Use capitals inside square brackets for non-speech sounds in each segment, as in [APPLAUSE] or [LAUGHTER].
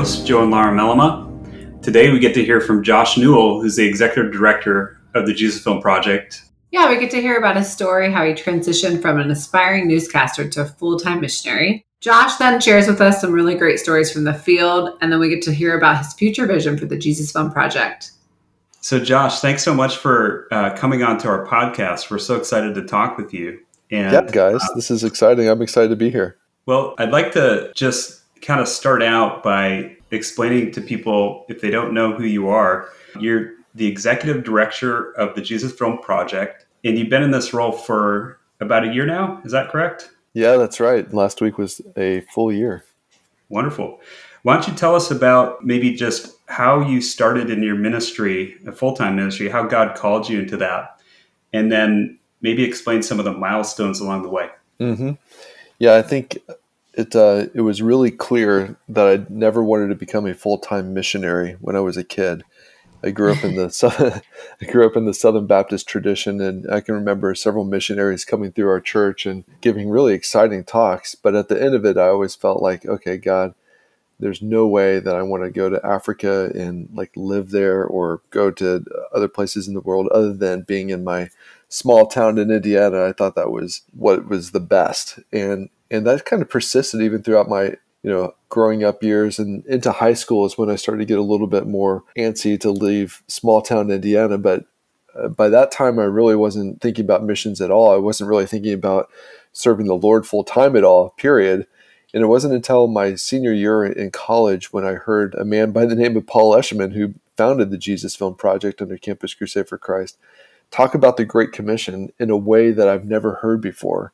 hosts, Joe and Lara Mellema. Today we get to hear from Josh Newell, who's the executive director of the Jesus Film Project. Yeah, we get to hear about his story, how he transitioned from an aspiring newscaster to a full time missionary. Josh then shares with us some really great stories from the field, and then we get to hear about his future vision for the Jesus Film Project. So, Josh, thanks so much for uh, coming on to our podcast. We're so excited to talk with you. And, yeah, guys, uh, this is exciting. I'm excited to be here. Well, I'd like to just kind of start out by explaining to people, if they don't know who you are, you're the executive director of the Jesus Film Project, and you've been in this role for about a year now. Is that correct? Yeah, that's right. Last week was a full year. Wonderful. Why don't you tell us about maybe just how you started in your ministry, a full time ministry, how God called you into that, and then maybe explain some of the milestones along the way? Mm-hmm. Yeah, I think it uh, it was really clear that I never wanted to become a full time missionary when I was a kid. I grew up in the [LAUGHS] [LAUGHS] I grew up in the Southern Baptist tradition, and I can remember several missionaries coming through our church and giving really exciting talks. But at the end of it, I always felt like, okay, God, there's no way that I want to go to Africa and like live there or go to other places in the world other than being in my small town in Indiana. I thought that was what was the best, and and that kind of persisted even throughout my you know, growing up years and into high school is when I started to get a little bit more antsy to leave small town Indiana. But uh, by that time, I really wasn't thinking about missions at all. I wasn't really thinking about serving the Lord full time at all, period. And it wasn't until my senior year in college when I heard a man by the name of Paul Eshelman, who founded the Jesus Film Project under Campus Crusade for Christ, talk about the Great Commission in a way that I've never heard before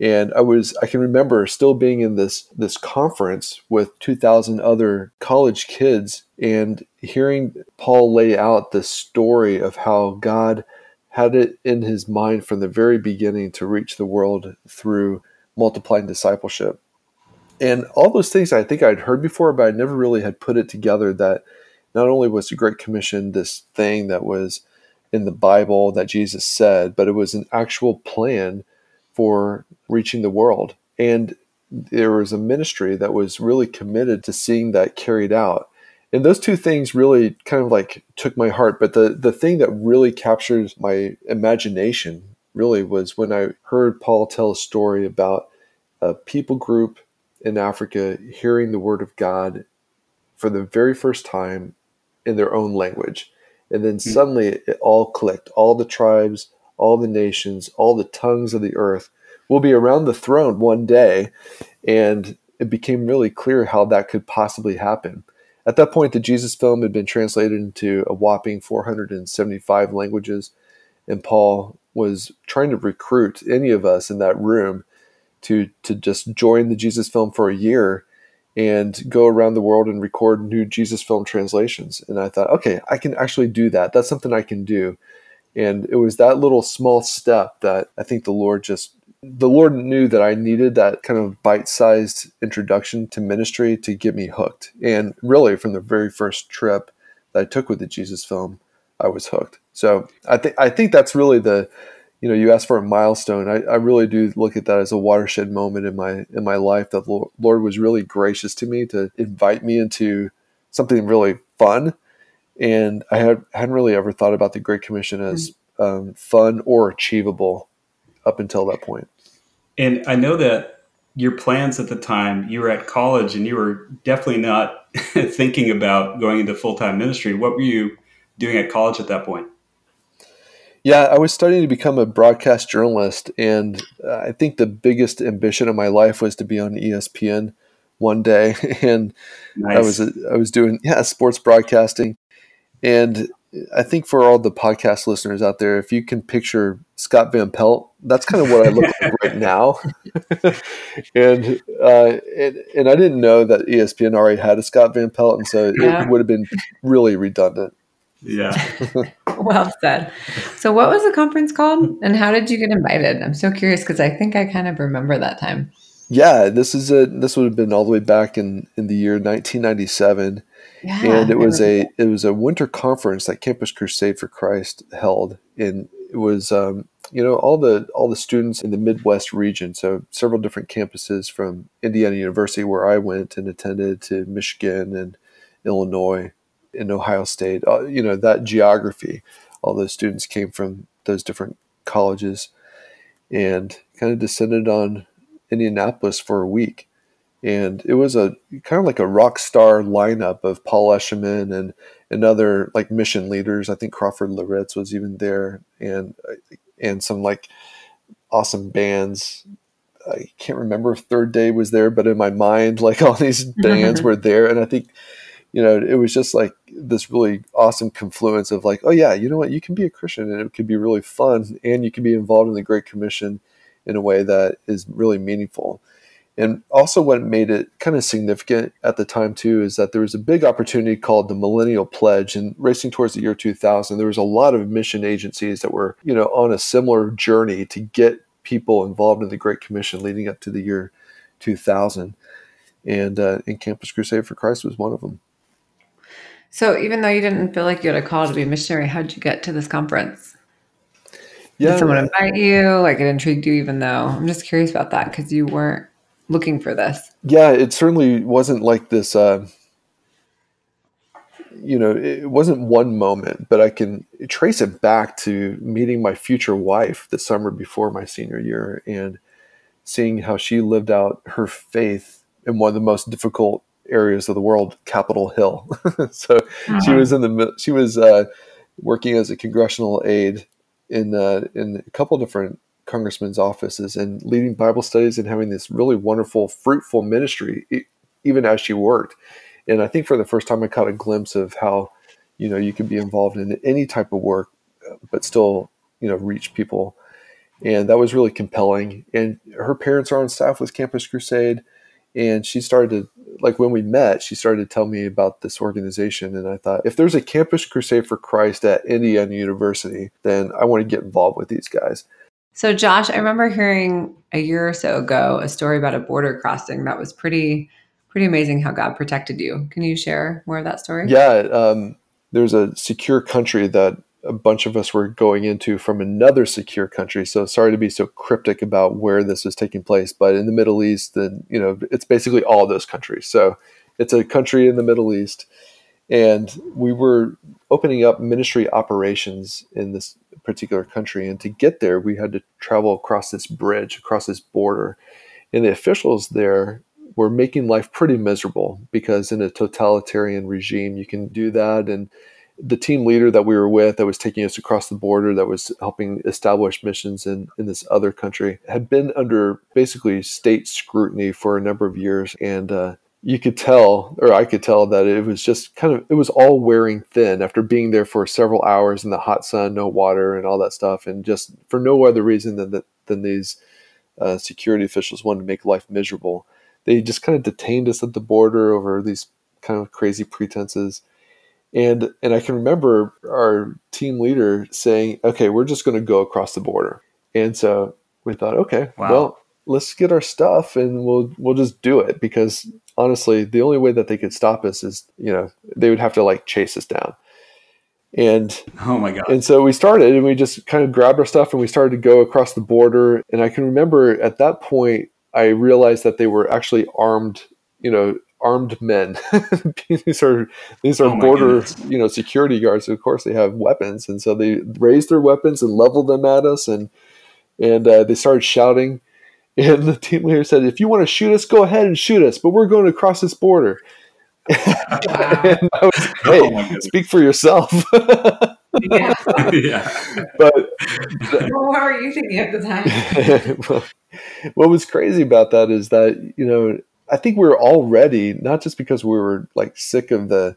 and i was i can remember still being in this this conference with 2000 other college kids and hearing paul lay out the story of how god had it in his mind from the very beginning to reach the world through multiplying discipleship. And all those things i think i'd heard before but i never really had put it together that not only was the great commission this thing that was in the bible that jesus said but it was an actual plan for reaching the world. And there was a ministry that was really committed to seeing that carried out. And those two things really kind of like took my heart. But the, the thing that really captured my imagination really was when I heard Paul tell a story about a people group in Africa hearing the word of God for the very first time in their own language. And then hmm. suddenly it all clicked. All the tribes, all the nations, all the tongues of the earth will be around the throne one day. And it became really clear how that could possibly happen. At that point, the Jesus film had been translated into a whopping 475 languages, and Paul was trying to recruit any of us in that room to to just join the Jesus film for a year and go around the world and record new Jesus film translations. And I thought, okay, I can actually do that. That's something I can do. And it was that little small step that I think the Lord just the Lord knew that I needed that kind of bite sized introduction to ministry to get me hooked. And really, from the very first trip that I took with the Jesus film, I was hooked. So I think I think that's really the, you know, you asked for a milestone. I, I really do look at that as a watershed moment in my in my life. That the Lord was really gracious to me to invite me into something really fun, and I had hadn't really ever thought about the Great Commission as mm-hmm. um, fun or achievable up until that point. And I know that your plans at the time, you were at college and you were definitely not [LAUGHS] thinking about going into full time ministry. What were you doing at college at that point? Yeah, I was studying to become a broadcast journalist, and I think the biggest ambition of my life was to be on ESPN one day. [LAUGHS] And nice. I was I was doing yeah sports broadcasting, and I think for all the podcast listeners out there, if you can picture Scott Van Pelt, that's kind of what I look like [LAUGHS] right now. and, uh, and, and I didn't know that ESPN already had a Scott Van Pelt, and so yeah. it would have been really redundant. Yeah. [LAUGHS] well said. So, what was the conference called, and how did you get invited? I'm so curious because I think I kind of remember that time. Yeah, this is a this would have been all the way back in in the year 1997 yeah, and it was a it was a winter conference that Campus Crusade for Christ held, and it was um, you know all the all the students in the Midwest region, so several different campuses from Indiana University where I went and attended to Michigan and Illinois, and Ohio State. Uh, you know that geography. All those students came from those different colleges, and kind of descended on Indianapolis for a week. And it was a kind of like a rock star lineup of Paul Eshelman and and other like mission leaders. I think Crawford Loritts was even there, and and some like awesome bands. I can't remember if Third Day was there, but in my mind, like [LAUGHS] all these bands mm-hmm. were there, and I think you know it was just like this really awesome confluence of like, oh yeah, you know what, you can be a Christian and it could be really fun, and you can be involved in the Great Commission in a way that is really meaningful. And also, what made it kind of significant at the time, too, is that there was a big opportunity called the Millennial Pledge. And racing towards the year 2000, there was a lot of mission agencies that were, you know, on a similar journey to get people involved in the Great Commission leading up to the year 2000. And, uh, and Campus Crusade for Christ was one of them. So, even though you didn't feel like you had a call to be a missionary, how'd you get to this conference? Yeah, Did someone invite you? Like it intrigued you, even though I'm just curious about that because you weren't looking for this. Yeah, it certainly wasn't like this. Uh, you know, it wasn't one moment, but I can trace it back to meeting my future wife the summer before my senior year and seeing how she lived out her faith in one of the most difficult areas of the world, Capitol Hill. [LAUGHS] so uh-huh. she was in the she was uh, working as a congressional aide in uh, in a couple different congressmen's offices and leading Bible studies and having this really wonderful, fruitful ministry, even as she worked. And I think for the first time, I caught a glimpse of how, you know, you could be involved in any type of work, uh, but still, you know, reach people. And that was really compelling. And her parents are on staff with Campus Crusade. And she started to, like when we met, she started to tell me about this organization. And I thought, if there's a Campus Crusade for Christ at Indiana University, then I want to get involved with these guys. So, Josh, I remember hearing a year or so ago a story about a border crossing that was pretty, pretty amazing. How God protected you. Can you share more of that story? Yeah, um, there's a secure country that a bunch of us were going into from another secure country. So, sorry to be so cryptic about where this was taking place, but in the Middle East, then you know, it's basically all those countries. So, it's a country in the Middle East, and we were opening up ministry operations in this particular country. And to get there, we had to travel across this bridge, across this border. And the officials there were making life pretty miserable because in a totalitarian regime, you can do that. And the team leader that we were with that was taking us across the border that was helping establish missions in, in this other country had been under basically state scrutiny for a number of years and uh, you could tell, or I could tell, that it was just kind of, it was all wearing thin after being there for several hours in the hot sun, no water, and all that stuff, and just for no other reason than that than these uh, security officials wanted to make life miserable. They just kind of detained us at the border over these kind of crazy pretenses, and and I can remember our team leader saying, "Okay, we're just going to go across the border," and so we thought, "Okay, wow. well." Let's get our stuff and we'll we'll just do it because honestly, the only way that they could stop us is, you know, they would have to like chase us down. And oh my god! And so we started, and we just kind of grabbed our stuff, and we started to go across the border. And I can remember at that point, I realized that they were actually armed, you know, armed men. [LAUGHS] these are these are oh border, goodness. you know, security guards. Of course, they have weapons, and so they raised their weapons and leveled them at us, and and uh, they started shouting and the team leader said, if you want to shoot us, go ahead and shoot us, but we're going to cross this border. And I was, hey, oh speak for yourself. [LAUGHS] yeah. yeah. But what were you thinking at the time? [LAUGHS] well, what was crazy about that is that, you know, I think we were all ready, not just because we were like sick of the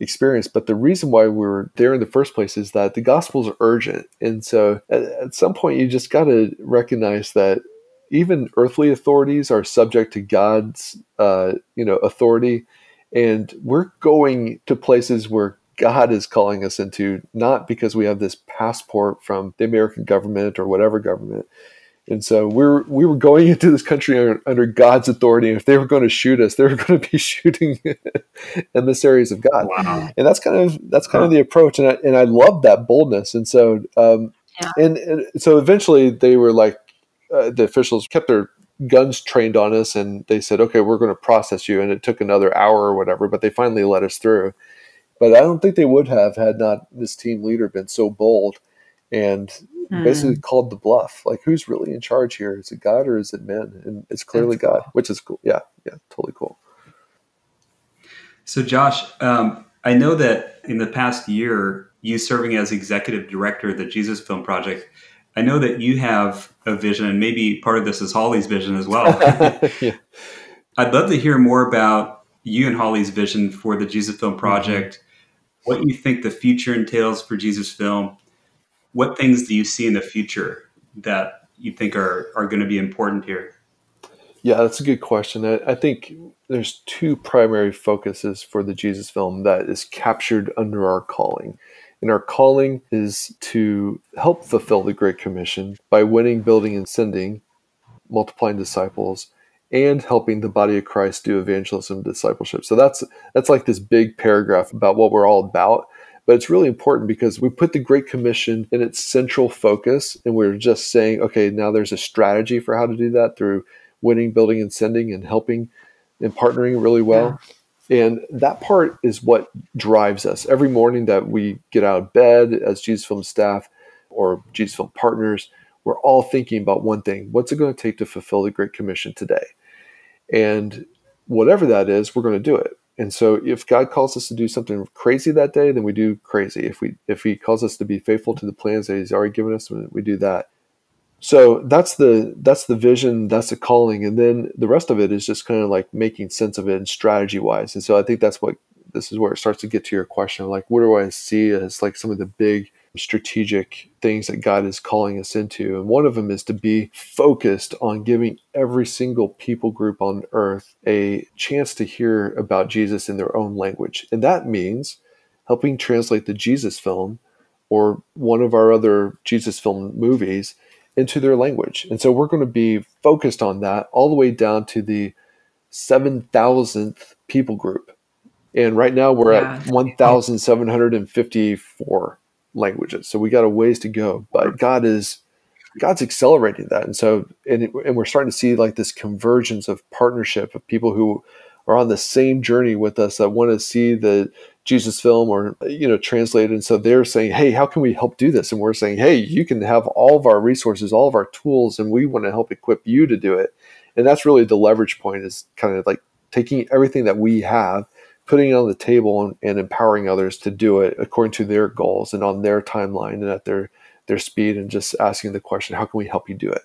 experience, but the reason why we were there in the first place is that the gospel is urgent. And so at, at some point, you just got to recognize that even earthly authorities are subject to God's, uh, you know, authority, and we're going to places where God is calling us into, not because we have this passport from the American government or whatever government. And so we're we were going [LAUGHS] into this country under, under God's authority, and if they were going to shoot us, [LAUGHS] they were going to be shooting [LAUGHS] emissaries of God. Wow. And that's kind of that's kind of the approach, and I and I love that boldness. And so um, yeah. and, and so eventually they were like, uh, the officials kept their guns trained on us and they said, okay, we're going to process you. And it took another hour or whatever, but they finally let us through. But I don't think they would have had not this team leader been so bold and hmm. basically called the bluff. Like, who's really in charge here? Is it God or is it men? And it's clearly That's God, which is cool. Yeah, yeah, totally cool. So, Josh, um, I know that in the past year, you serving as executive director of the Jesus Film Project, I know that you have a vision, and maybe part of this is Holly's vision as well. [LAUGHS] yeah. I'd love to hear more about you and Holly's vision for the Jesus Film Project. Mm-hmm. What you think the future entails for Jesus Film. What things do you see in the future that you think are, are going to be important here? Yeah, that's a good question. I, I think there's two primary focuses for the Jesus film that is captured under our calling. And our calling is to help fulfill the Great Commission by winning, building, and sending, multiplying disciples, and helping the body of Christ do evangelism and discipleship. So that's that's like this big paragraph about what we're all about. But it's really important because we put the Great Commission in its central focus, and we're just saying, okay, now there's a strategy for how to do that through winning, building, and sending, and helping and partnering really well. Yeah. And that part is what drives us. Every morning that we get out of bed as Jesus Film staff or Jesus Film partners, we're all thinking about one thing what's it going to take to fulfill the Great Commission today? And whatever that is, we're going to do it. And so if God calls us to do something crazy that day, then we do crazy. If we if he calls us to be faithful to the plans that he's already given us, we do that so that's the that's the vision that's the calling and then the rest of it is just kind of like making sense of it and strategy wise and so i think that's what this is where it starts to get to your question like what do i see as like some of the big strategic things that god is calling us into and one of them is to be focused on giving every single people group on earth a chance to hear about jesus in their own language and that means helping translate the jesus film or one of our other jesus film movies into their language. And so we're going to be focused on that all the way down to the 7,000th people group. And right now we're yeah. at 1,754 languages. So we got a ways to go, but God is God's accelerating that. And so and, and we're starting to see like this convergence of partnership of people who are on the same journey with us that want to see the Jesus film or you know translated. And so they're saying hey how can we help do this? And we're saying hey you can have all of our resources all of our tools and we want to help equip you to do it. And that's really the leverage point is kind of like taking everything that we have putting it on the table and, and empowering others to do it according to their goals and on their timeline and at their their speed and just asking the question how can we help you do it?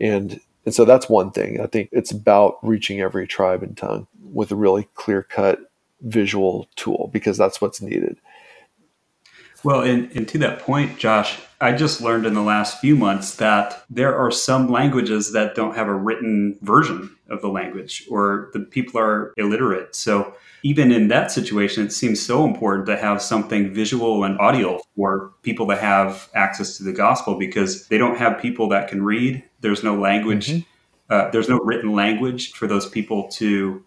And and so that's one thing. I think it's about reaching every tribe and tongue with a really clear cut visual tool because that's what's needed. Well, and, and to that point, Josh, I just learned in the last few months that there are some languages that don't have a written version of the language or the people are illiterate. So even in that situation, it seems so important to have something visual and audio for people to have access to the gospel because they don't have people that can read. There's no language. Mm-hmm. Uh, there's no written language for those people to,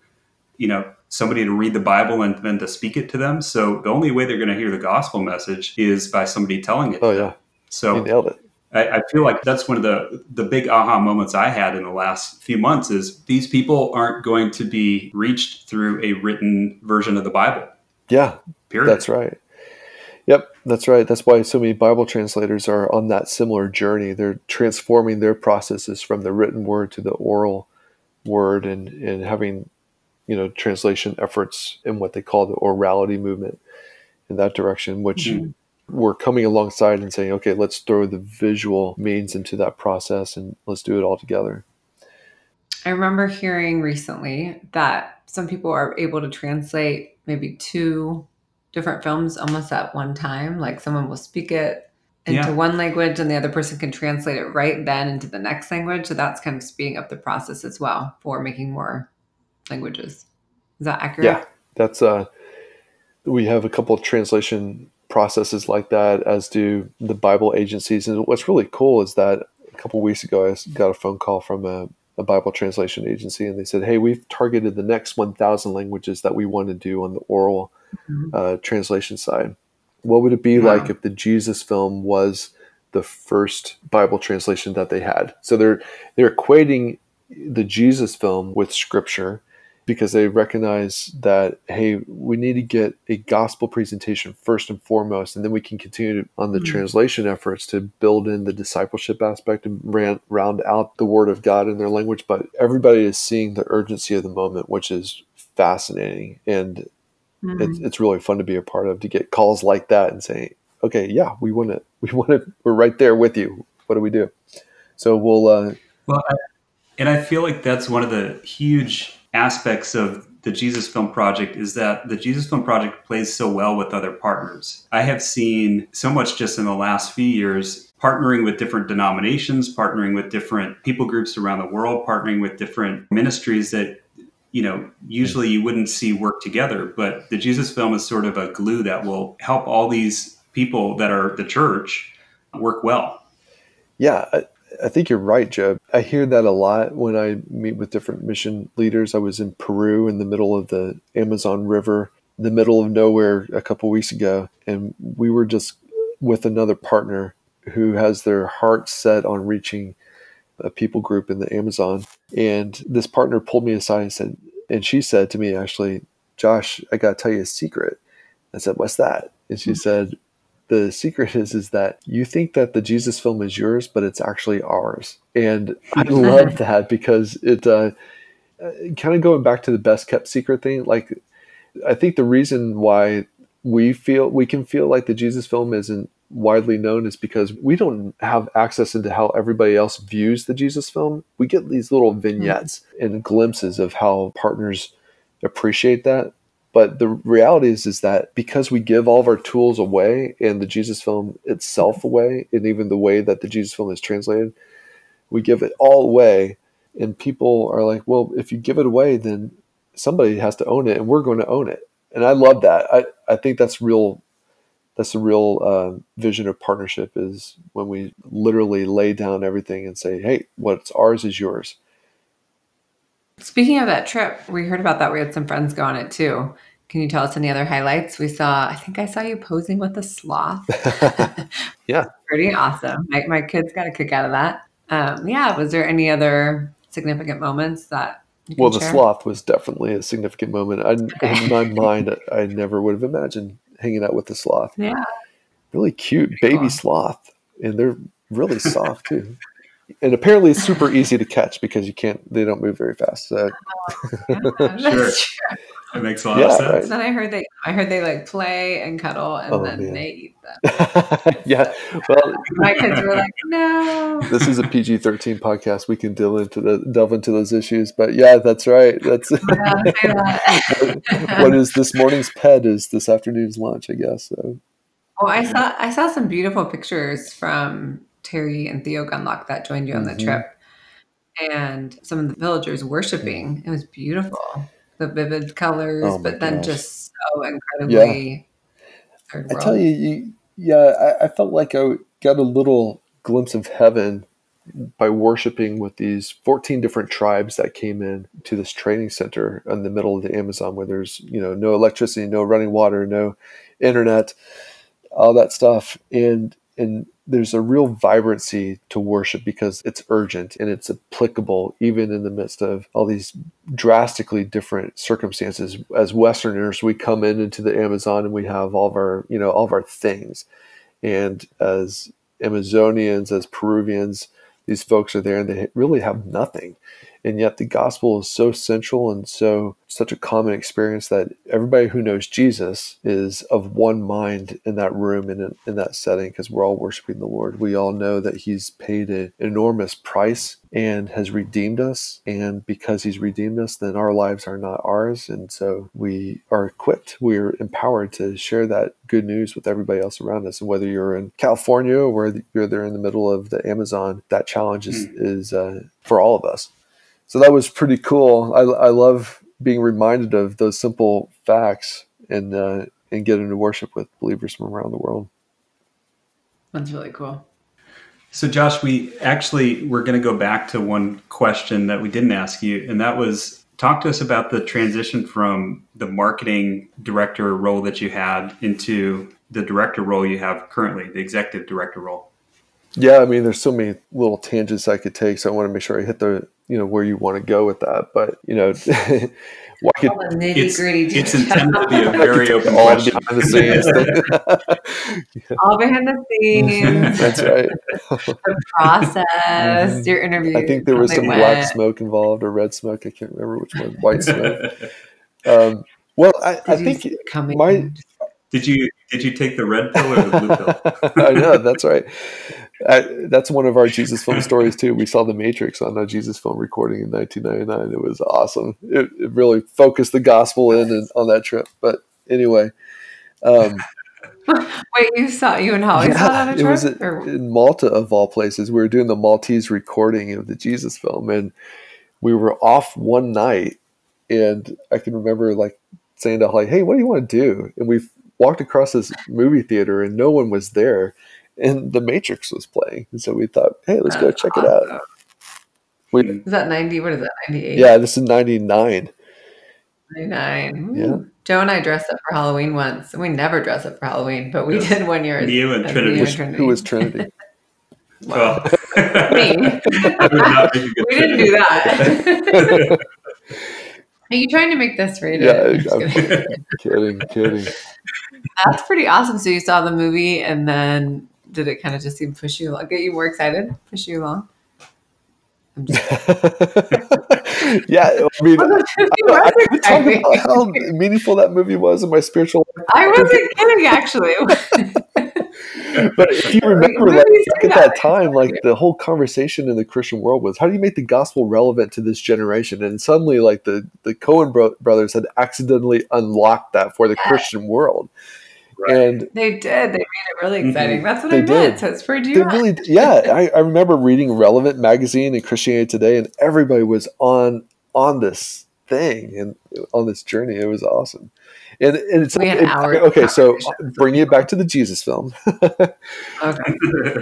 you know, somebody to read the Bible and then to speak it to them. So the only way they're going to hear the gospel message is by somebody telling it. Oh yeah. So you nailed it. I, I, feel like that's one of the the big aha moments I had in the last few months is these people aren't going to be reached through a written version of the Bible. Yeah. Period. That's right. Yep, that's right. That's why so many Bible translators are on that similar journey. They're transforming their processes from the written word to the oral word and, and having you know translation efforts in what they call the orality movement in that direction, which mm-hmm. we're coming alongside and saying, okay, let's throw the visual means into that process and let's do it all together. I remember hearing recently that some people are able to translate maybe two different films almost at one time. Like someone will speak it into yeah. one language and the other person can translate it right then into the next language. So that's kind of speeding up the process as well for making more languages. Is that accurate? Yeah, that's uh, we have a couple of translation processes like that, as do the Bible agencies. And what's really cool is that a couple weeks ago, I got a phone call from a, a Bible translation agency, and they said, "Hey, we've targeted the next 1,000 languages that we want to do on the oral mm-hmm. uh, translation side. What would it be wow. like if the Jesus film was?" the first Bible translation that they had. So they're they're equating the Jesus film with scripture because they recognize that hey we need to get a gospel presentation first and foremost and then we can continue to, on the mm-hmm. translation efforts to build in the discipleship aspect and ran, round out the word of god in their language but everybody is seeing the urgency of the moment which is fascinating and mm-hmm. it's, it's really fun to be a part of to get calls like that and say okay yeah we want to [LAUGHS] we want to we're right there with you what do we do so we'll uh well I, and i feel like that's one of the huge aspects of the Jesus Film Project is that the Jesus Film Project plays so well with other partners. I have seen so much just in the last few years partnering with different denominations, partnering with different people groups around the world, partnering with different ministries that you know usually you wouldn't see work together, but the Jesus Film is sort of a glue that will help all these people that are the church work well. Yeah, I think you're right, Joe. I hear that a lot when I meet with different mission leaders. I was in Peru in the middle of the Amazon River, the middle of nowhere a couple weeks ago, and we were just with another partner who has their heart set on reaching a people group in the Amazon. And this partner pulled me aside and said, and she said to me, actually, Josh, I got to tell you a secret. I said, What's that? And she hmm. said, the secret is is that you think that the Jesus film is yours, but it's actually ours. And I [LAUGHS] love that because it uh, kind of going back to the best kept secret thing. Like, I think the reason why we feel we can feel like the Jesus film isn't widely known is because we don't have access into how everybody else views the Jesus film. We get these little vignettes mm-hmm. and glimpses of how partners appreciate that but the reality is, is that because we give all of our tools away and the Jesus film itself away, and even the way that the Jesus film is translated, we give it all away. And people are like, well, if you give it away, then somebody has to own it, and we're going to own it. And I love that. I, I think that's real. That's a real uh, vision of partnership is when we literally lay down everything and say, hey, what's ours is yours Speaking of that trip, we heard about that. We had some friends go on it too. Can you tell us any other highlights? We saw, I think I saw you posing with a sloth. [LAUGHS] [LAUGHS] yeah. Pretty awesome. My, my kids got a kick out of that. Um, yeah. Was there any other significant moments that well, the share? sloth was definitely a significant moment. I, [LAUGHS] okay. In my mind, I never would have imagined hanging out with the sloth. Yeah. Really cute baby cool. sloth. And they're really soft too and apparently it's super easy to catch because you can't they don't move very fast so yeah, sure it makes a lot yeah, of sense. right. then i heard they i heard they like play and cuddle and oh, then man. they eat them. [LAUGHS] Yeah well my kids were like no. This is a pg-13 podcast. We can delve into the delve into those issues but yeah that's right. That's [LAUGHS] [LAUGHS] what is this morning's pet is this afternoon's lunch i guess so. Oh, I saw I saw some beautiful pictures from Terry and Theo Gunlock that joined you on the mm-hmm. trip, and some of the villagers worshiping. It was beautiful, the vivid colors, oh but then gosh. just so incredibly. Yeah. I tell you, you yeah, I, I felt like I got a little glimpse of heaven by worshiping with these 14 different tribes that came in to this training center in the middle of the Amazon where there's, you know, no electricity, no running water, no internet, all that stuff. And and there's a real vibrancy to worship because it's urgent and it's applicable even in the midst of all these drastically different circumstances. As westerners we come in into the amazon and we have all of our you know all of our things. And as amazonians as peruvians these folks are there and they really have nothing and yet the gospel is so central and so such a common experience that everybody who knows jesus is of one mind in that room and in, in that setting because we're all worshiping the lord. We all know that he's paid an enormous price and has redeemed us and because he's redeemed us then our lives are not ours and so we are equipped. We're empowered to share that good news with everybody else around us. And whether you're in california or you're there in the middle of the amazon that challenge is, mm. is uh, for all of us so that was pretty cool. I, I love being reminded of those simple facts and uh, and getting to worship with believers from around the world. That's really cool. So, Josh, we actually we're going to go back to one question that we didn't ask you, and that was talk to us about the transition from the marketing director role that you had into the director role you have currently, the executive director role. Yeah, I mean, there's so many little tangents I could take, so I want to make sure I hit the you know where you want to go with that. But you know, All the nitty gritty It's intended to be a [LAUGHS] very open all question. behind the scenes. thing. [LAUGHS] [LAUGHS] all behind the scenes, That's right. the process, your interview. I think there was some they black smoke involved or red smoke. I can't remember which one. White smoke. Um, well, I, I think see coming. my- Did you did you take the red pill or the blue pill? I know that's right. I, that's one of our Jesus film stories too. We saw The Matrix on a Jesus film recording in 1999. It was awesome. It, it really focused the gospel in and on that trip. But anyway, um, [LAUGHS] Wait, you saw you and Holly saw it on a trip? it was at- in Malta of all places. We were doing the Maltese recording of the Jesus film, and we were off one night. And I can remember like saying to Holly, "Hey, what do you want to do?" And we walked across this movie theater, and no one was there, and The Matrix was playing. And so we thought, "Hey, let's go uh, check it out." Uh, we, Is that 90? What is that? 98? yeah, this is '99. 99. Yeah. Joe and I dressed up for Halloween once. We never dress up for Halloween, but we did one year. as- You and as Trinity. me Which, who was Trinity? [LAUGHS] Well, [LAUGHS] Me. [LAUGHS] that would not make a good We didn't do that. Are you trying to make this rated? Yeah, I'm I'm- kidding. kidding, kidding. That's pretty awesome. So you saw the movie, and then did it kind of just seem push you along, get you more excited, push you along? [LAUGHS] Yeah, I mean, Well, the movie I, I talk about how meaningful that movie was in my spiritual life. I wasn't kidding, actually. [LAUGHS] But if you remember, like back at that. that time, like the whole conversation in the Christian world was, how do you make the gospel relevant to this generation? And suddenly, like the the Cohen bro- brothers had accidentally unlocked that for the. Christian world, Right. and They did. They made it really Mhm. exciting. That's what They I meant. did. So it's for they you. really, yeah. I, I remember reading Relevant magazine and Christianity Today, and everybody was on on this thing and on this journey. It was awesome. And, and it's We had it- hours okay. So conversations. bringing it back to the Jesus film, [LAUGHS] Okay.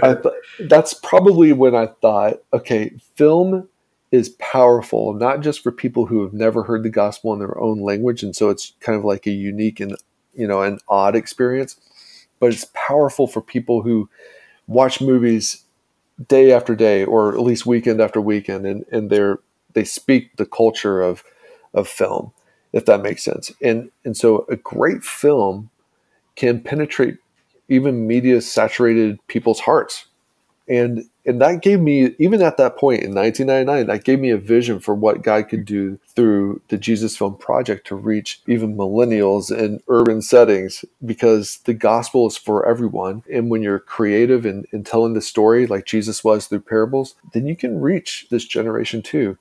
I th- that's probably when I thought, okay, film is powerful, not just for people who have never heard the gospel in their own language, and so it's kind of like a unique and you know an odd experience, but it's powerful for people who watch movies day after day, or at least weekend after weekend, and and they're they speak the culture of of film, if that makes sense. And and so a great film can penetrate even media saturated people's hearts and and that gave me even at that point in 1999 that gave me a vision for what god could do through the jesus film project to reach even millennials in urban settings because the gospel is for everyone. And when you're creative in, in telling the story like jesus was through parables then you can reach this generation too.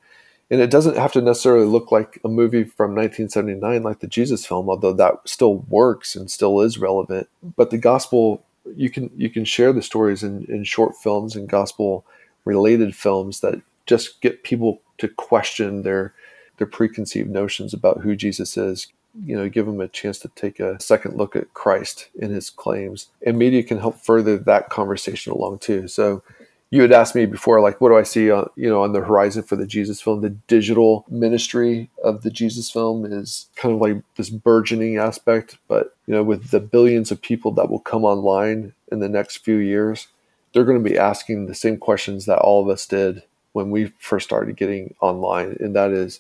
And it doesn't have to necessarily look like a movie from 1979 like the jesus film although that still works and still is relevant. But the gospel you can you can share the stories in, in short films and gospel related films that just get people to question their their preconceived notions about who Jesus is. You know give them a chance to take a second look at Christ and his claims. And media can help further that conversation along too. So you had asked me before like what do I see on you know on the horizon for the Jesus film? The digital ministry of the Jesus film is kind of like this burgeoning aspect but you know with the billions of people that will come online in the next few years they're going to be asking the same questions that all of us did when we first started getting online and that is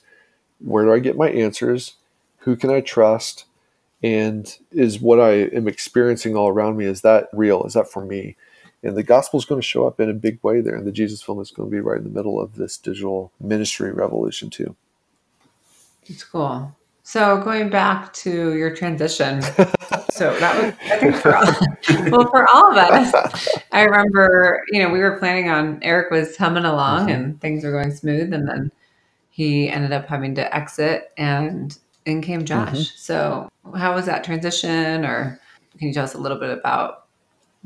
where do I get my answers? Who can I trust? And is what I am experiencing all around me is that real? Is that for me and the gospel is going to show up in a big way there and the jesus film is going to be right in the middle of this digital ministry revolution too It's cool. So going back to your transition, so that was I think for all, [LAUGHS] well for all of us. I remember, you know, we were planning on Eric was humming along Mhm. and things were going smooth, and then he ended up having to exit, and in came Josh. So how was that transition, or can you tell us a little bit about?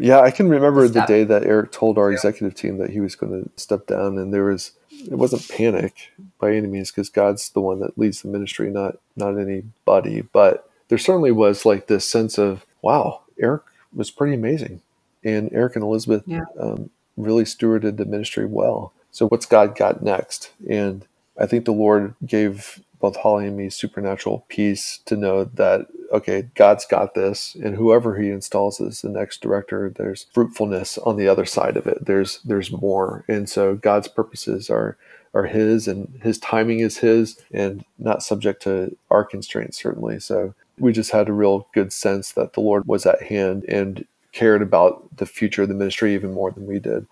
Yeah, I can remember the day that Eric told our executive team that he was going to step down, and there was it wasn't panic by any means because God's the one that leads the ministry, not not anybody. But there certainly was like this sense of wow, Eric was pretty amazing, and Eric and Elizabeth Yeah. um, really stewarded the ministry well. So what's God got next? And I think the Lord gave both Holly and me supernatural peace to know that okay, God's got this, and whoever He installs as the next director, there's fruitfulness on the other side of it. There's there's more, and so God's purposes are are His, and His timing is His, and not subject to our constraints certainly. So we just had a real good sense that the Lord was at hand and cared about the future of the ministry even more than we did.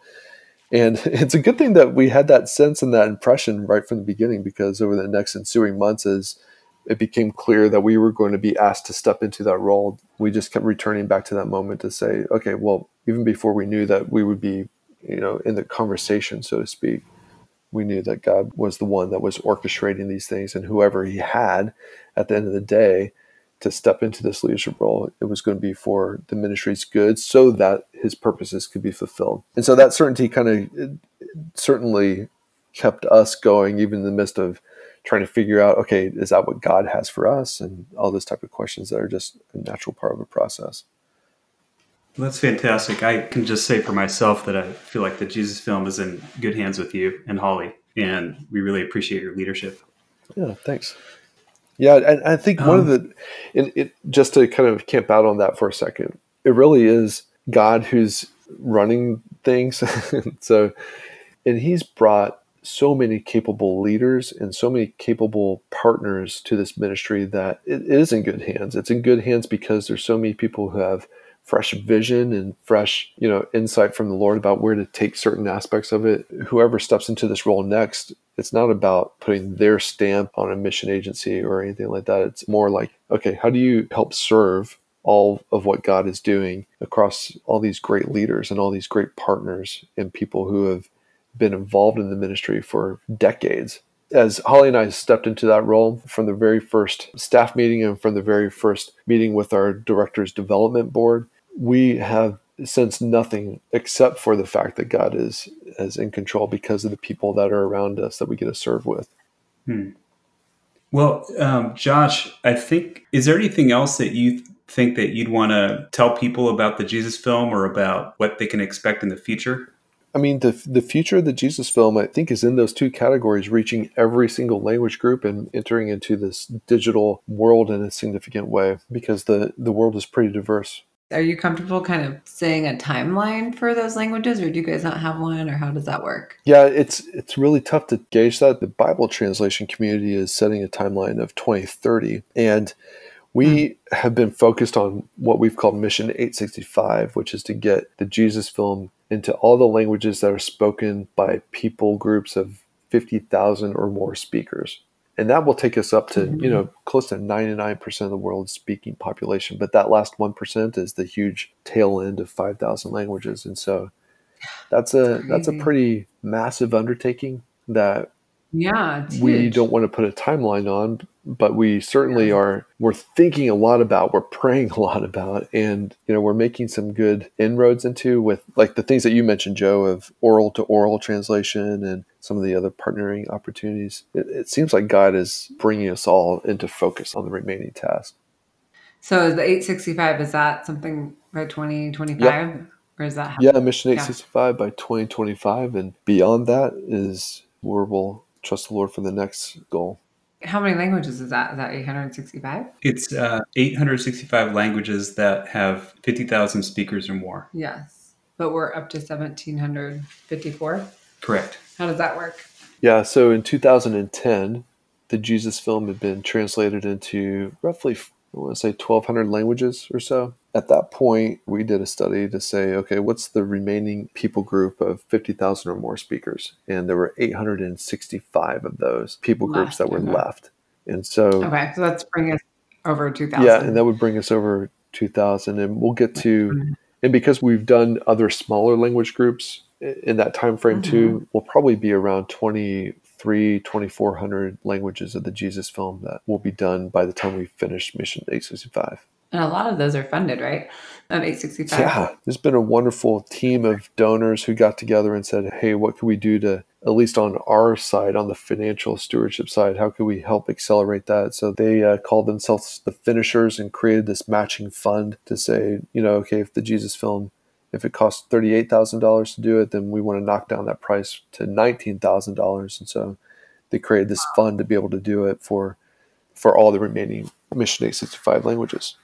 And [LAUGHS] it's a good thing that we had that sense and that impression right from the beginning because over the next ensuing months, as it became clear that we were going to be asked to step into that role, we just kept returning back to that moment to say, okay, well, even before we knew that we would be, you know, in the conversation, so to speak, we knew that God was the one that was orchestrating these things, and whoever He had at the end of the day to step into this leadership role, it was going to be for the ministry's good so that his purposes could be fulfilled. And so that certainty kind of certainly kept us going, even in the midst of trying to figure out, okay, is that what God has for us? And all those type of questions that are just a natural part of a process. that's fantastic. I can just say for myself that I feel like the Jesus film is in good hands with you and Holly, and we really appreciate your leadership. Yeah, thanks. Yeah, and I think one um, of the, it, it, just to kind of camp out on that for a second, it really is God who's running things. [LAUGHS] so, and He's brought so many capable leaders and so many capable partners to this ministry that it is in good hands. It's in good hands because there's so many people who have fresh vision and fresh, you know, insight from the Lord about where to take certain aspects of it. Whoever steps into this role next, it's not about putting their stamp on a mission agency or anything like that. It's more like, okay, how do you help serve all of what God is doing across all these great leaders and all these great partners and people who have been involved in the ministry for decades as Holly and I stepped into that role from the very first staff meeting and from the very first meeting with our director's development board, we have sensed nothing except for the fact that God is is in control because of the people that are around us that we get to serve with. Hmm. Well, um, Josh, I think is there anything else that you think that you'd want to tell people about the Jesus film or about what they can expect in the future? I mean, the the future of the Jesus film, I think, is in those two categories, reaching every single language group and entering into this digital world in a significant way, because the the world is pretty diverse. Are you comfortable kind of saying a timeline for those languages, or do you guys not have one, or how does that work? Yeah, it's it's really tough to gauge that. The Bible translation community is setting a timeline of 2030, and we hmm. have been focused on what we've called Mission 865, which is to get the Jesus film into all the languages that are spoken by people groups of 50,000 or more speakers. And that will take us up to, you mm-hmm. know, close to 99% of the world's speaking population. But that last 1% is the huge tail end of 5,000 languages. And so that's a that's a pretty massive undertaking that yeah, we huge. don't want to put a timeline on, but we certainly yeah. are. We're thinking a lot about. We're praying [LAUGHS] a lot about, and you know, we're making some good inroads into with like the things that you mentioned, Joe, of oral to oral translation and some of the other partnering opportunities. It, it seems like God is bringing us all into focus on the remaining tasks. So, the eight sixty five is that something by twenty twenty five? Or is that yeah, Mission 865 yeah. by 2025. And beyond that is where we'll trust the Lord for the next goal. How many languages is that? Is that 865? It's uh, 865 languages that have 50,000 speakers or more. Yes. But we're up to 1,754? Correct. How does that work? Yeah. So in 2010, the Jesus film had been translated into roughly, I want to say, 1,200 languages or so at that point, we did a study to say, okay, what's the remaining people group of 50,000 or more speakers? And there were 865 of those people left, groups that were okay. left. And so, okay, so let's bring us over 2,000. Yeah, and that would bring us over 2,000. And we'll get to, and because we've done other smaller language groups in that time frame mm-hmm. too, we'll probably be around 23, 2,400 languages of the Jesus film that will be done by the time we finish Mission 865. And a lot of those are funded, right? Of 865. Yeah. There's been a wonderful team of donors who got together and said, hey, what can we do to, at least on our side, on the financial stewardship side, how can we help accelerate that? So they uh, called themselves the finishers and created this matching fund to say, you know, okay, if the Jesus film if it costs $38,000 to do it, then we want to knock down that price to $19,000. And so they created this fund to be able to do it for for all the remaining Mission 865 languages.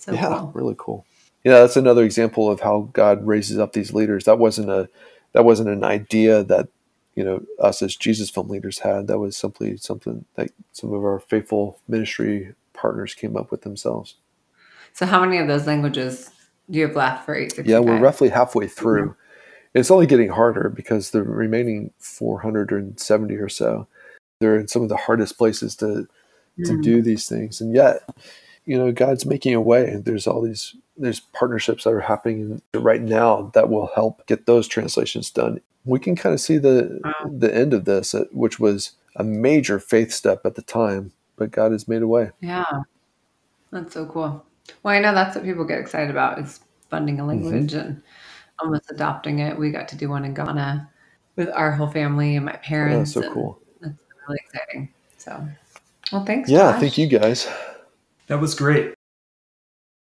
So yeah, cool. really cool. Yeah, that's another example of how God raises up these leaders. That wasn't a that wasn't an idea that you know us as Jesus film leaders had. That was simply something that some of our faithful ministry partners came up with themselves. So how many of those languages do you have left for 865? Yeah, we're roughly halfway through. It's only getting harder because the remaining 470 or so, they're in some of the hardest places to to Mm. do these things, and yet, you know, God's making a way. There's all these there's partnerships that are happening right now that will help get those translations done. We can kind of see the Wow. the end of this, uh, which was a major faith step at the time, but God has made a way. Yeah. That's so cool. Well, I know that's what people get excited about is funding Mm-hmm. a language and almost adopting it. We got to do one in Ghana with our whole family and my Oh, that's parents. so cool. That's really exciting. So, well, thanks. Yeah, Josh. thank you guys. That was great.